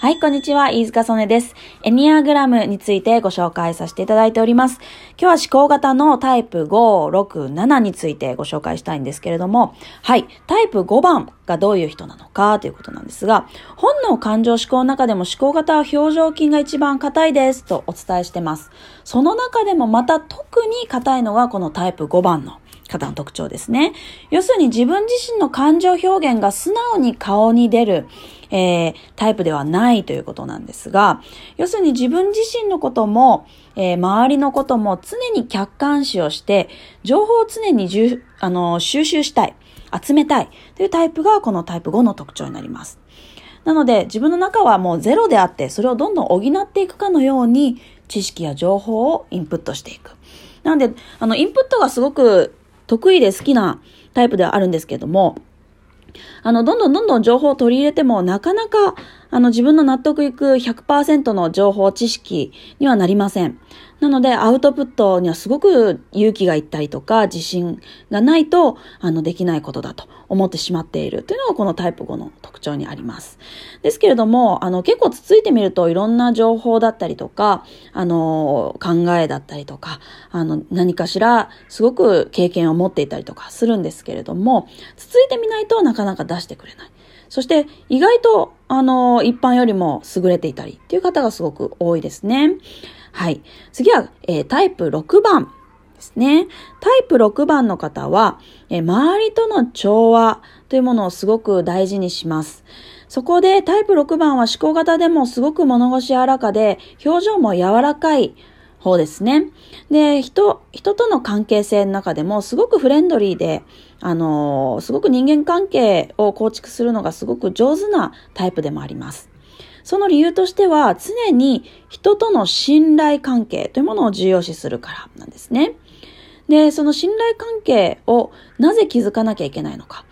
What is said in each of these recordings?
はい、こんにちは。飯塚曽根です。エニアグラムについてご紹介させていただいております。今日は思考型のタイプ5、6、7についてご紹介したいんですけれども、はい、タイプ5番がどういう人なのかということなんですが、本能感情思考の中でも思考型は表情筋が一番硬いですとお伝えしてます。その中でもまた特に硬いのがこのタイプ5番の方の特徴ですね。要するに自分自身の感情表現が素直に顔に出る、えー、タイプではないということなんですが、要するに自分自身のことも、えー、周りのことも常に客観視をして、情報を常にじゅあの収集したい、集めたいというタイプがこのタイプ5の特徴になります。なので自分の中はもうゼロであって、それをどんどん補っていくかのように知識や情報をインプットしていく。なので、あの、インプットがすごく得意で好きなタイプではあるんですけども、あの、どんどんどんどん情報を取り入れても、なかなか、あの、自分の納得いく100%の情報、知識にはなりません。なので、アウトプットにはすごく勇気がいったりとか、自信がないと、あの、できないことだと思ってしまっているというのがこのタイプ5の特徴にあります。ですけれども、あの、結構つついてみるといろんな情報だったりとか、あの、考えだったりとか、あの、何かしらすごく経験を持っていたりとかするんですけれども、つついてみないとなかなか出してくれない。そして意外と、あの、一般よりも優れていたりっていう方がすごく多いですね。はい。次は、えー、タイプ6番ですね。タイプ6番の方は、えー、周りとの調和というものをすごく大事にします。そこでタイプ6番は思考型でもすごく物腰柔らかで、表情も柔らかい方ですね。で、人、人との関係性の中でもすごくフレンドリーで、あの、すごく人間関係を構築するのがすごく上手なタイプでもあります。その理由としては、常に人との信頼関係というものを重要視するからなんですね。で、その信頼関係をなぜ築かなきゃいけないのか。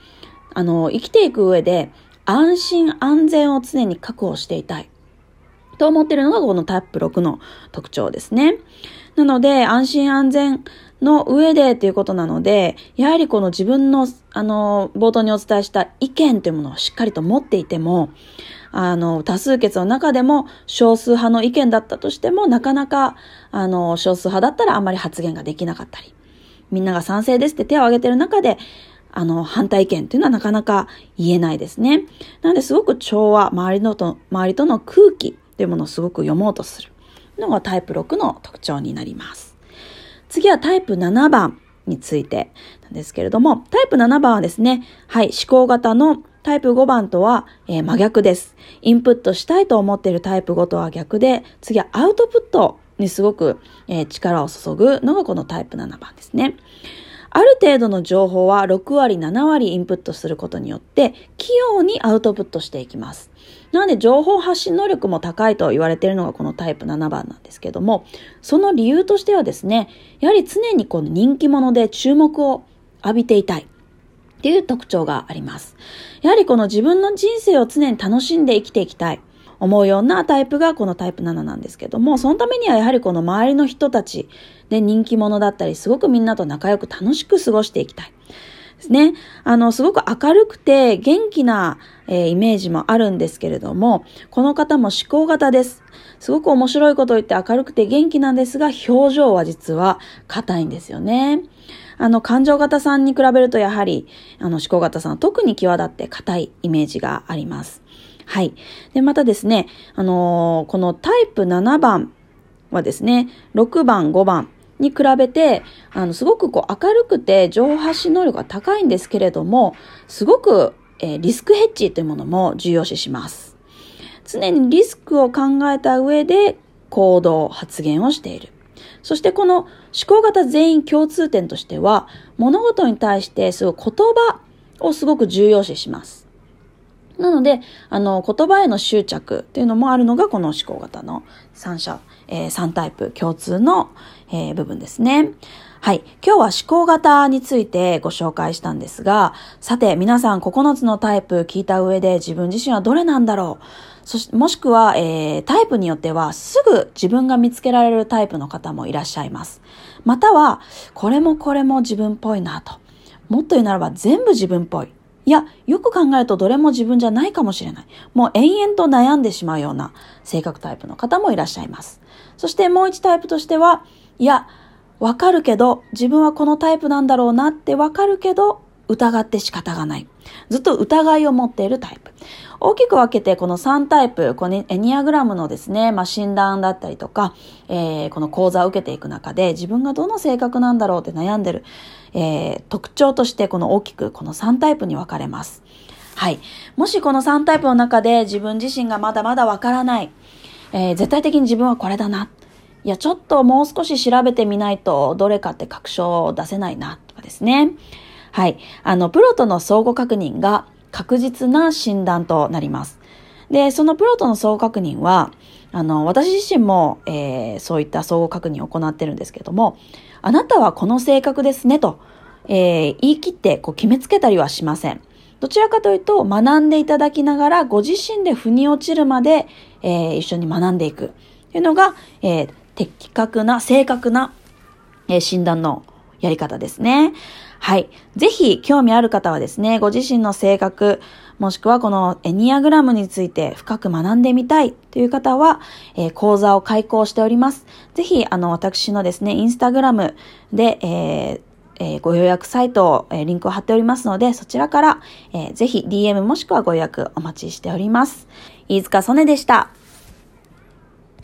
あの、生きていく上で安心安全を常に確保していたい。と思ってるのがこのタイプ6の特徴ですね。なので、安心安全の上でということなので、やはりこの自分の、あの、冒頭にお伝えした意見というものをしっかりと持っていても、あの、多数決の中でも少数派の意見だったとしても、なかなか、あの、少数派だったらあんまり発言ができなかったり、みんなが賛成ですって手を挙げてる中で、あの、反対意見っていうのはなかなか言えないですね。なのですごく調和、周りのと、周りとの空気っていうものをすごく読もうとするのがタイプ6の特徴になります。次はタイプ7番についてなんですけれども、タイプ7番はですね、はい、思考型のタイプ5番とは、えー、真逆です。インプットしたいと思っているタイプ5とは逆で、次はアウトプットにすごく、えー、力を注ぐのがこのタイプ7番ですね。ある程度の情報は6割、7割インプットすることによって、器用にアウトプットしていきます。なので、情報発信能力も高いと言われているのがこのタイプ7番なんですけども、その理由としてはですね、やはり常にこの人気者で注目を浴びていたい。っていう特徴があります。やはりこの自分の人生を常に楽しんで生きていきたい。思うようなタイプがこのタイプ7なんですけども、そのためにはやはりこの周りの人たちで人気者だったり、すごくみんなと仲良く楽しく過ごしていきたい。ですね。あの、すごく明るくて元気な、えー、イメージもあるんですけれども、この方も思考型です。すごく面白いことを言って明るくて元気なんですが、表情は実は硬いんですよね。あの、感情型さんに比べるとやはり、あの、思考型さんは特に際立って硬いイメージがあります。はい。で、またですね、あのー、このタイプ7番はですね、6番、5番に比べて、あの、すごくこう明るくて情報発信能力が高いんですけれども、すごく、えー、リスクヘッジというものも重要視します。常にリスクを考えた上で行動、発言をしている。そしてこの思考型全員共通点としては、物事に対してすごい言葉をすごく重要視します。なので、あの、言葉への執着っていうのもあるのが、この思考型の3者、えー、3タイプ共通の、えー、部分ですね。はい。今日は思考型についてご紹介したんですが、さて、皆さん9つのタイプ聞いた上で自分自身はどれなんだろう？そし、もしくは、えー、タイプによってはすぐ自分が見つけられるタイプの方もいらっしゃいます。または、これもこれも自分っぽいなと。もっと言うならば全部自分っぽい。いや、よく考えるとどれも自分じゃないかもしれない。もう延々と悩んでしまうような性格タイプの方もいらっしゃいます。そしてもう一タイプとしては、いや、わかるけど、自分はこのタイプなんだろうなってわかるけど、疑って仕方がない。ずっと疑いを持っているタイプ。大きく分けてこの3タイプ、このエニアグラムのですね、まあ、診断だったりとか、えー、この講座を受けていく中で自分がどの性格なんだろうって悩んでる、えー、特徴としてこの大きくこの3タイプに分かれます。はい。もしこの3タイプの中で自分自身がまだまだわからない、えー、絶対的に自分はこれだな。いや、ちょっともう少し調べてみないとどれかって確証を出せないなとかですね。はい。あの、プロとの相互確認が確実な診断となります。で、そのプロとの相互確認は、あの、私自身も、えー、そういった相互確認を行ってるんですけども、あなたはこの性格ですねと、えー、言い切ってこう決めつけたりはしません。どちらかというと、学んでいただきながら、ご自身で腑に落ちるまで、えー、一緒に学んでいく。というのが、えー、的確な、正確な、えー、診断のやり方ですね。はい。ぜひ、興味ある方はですね、ご自身の性格、もしくはこのエニアグラムについて深く学んでみたいという方は、えー、講座を開講しております。ぜひ、あの、私のですね、インスタグラムで、えーえ、ご予約サイトを、え、リンクを貼っておりますので、そちらから、えー、ぜひ DM もしくはご予約お待ちしております。飯塚曽根でした。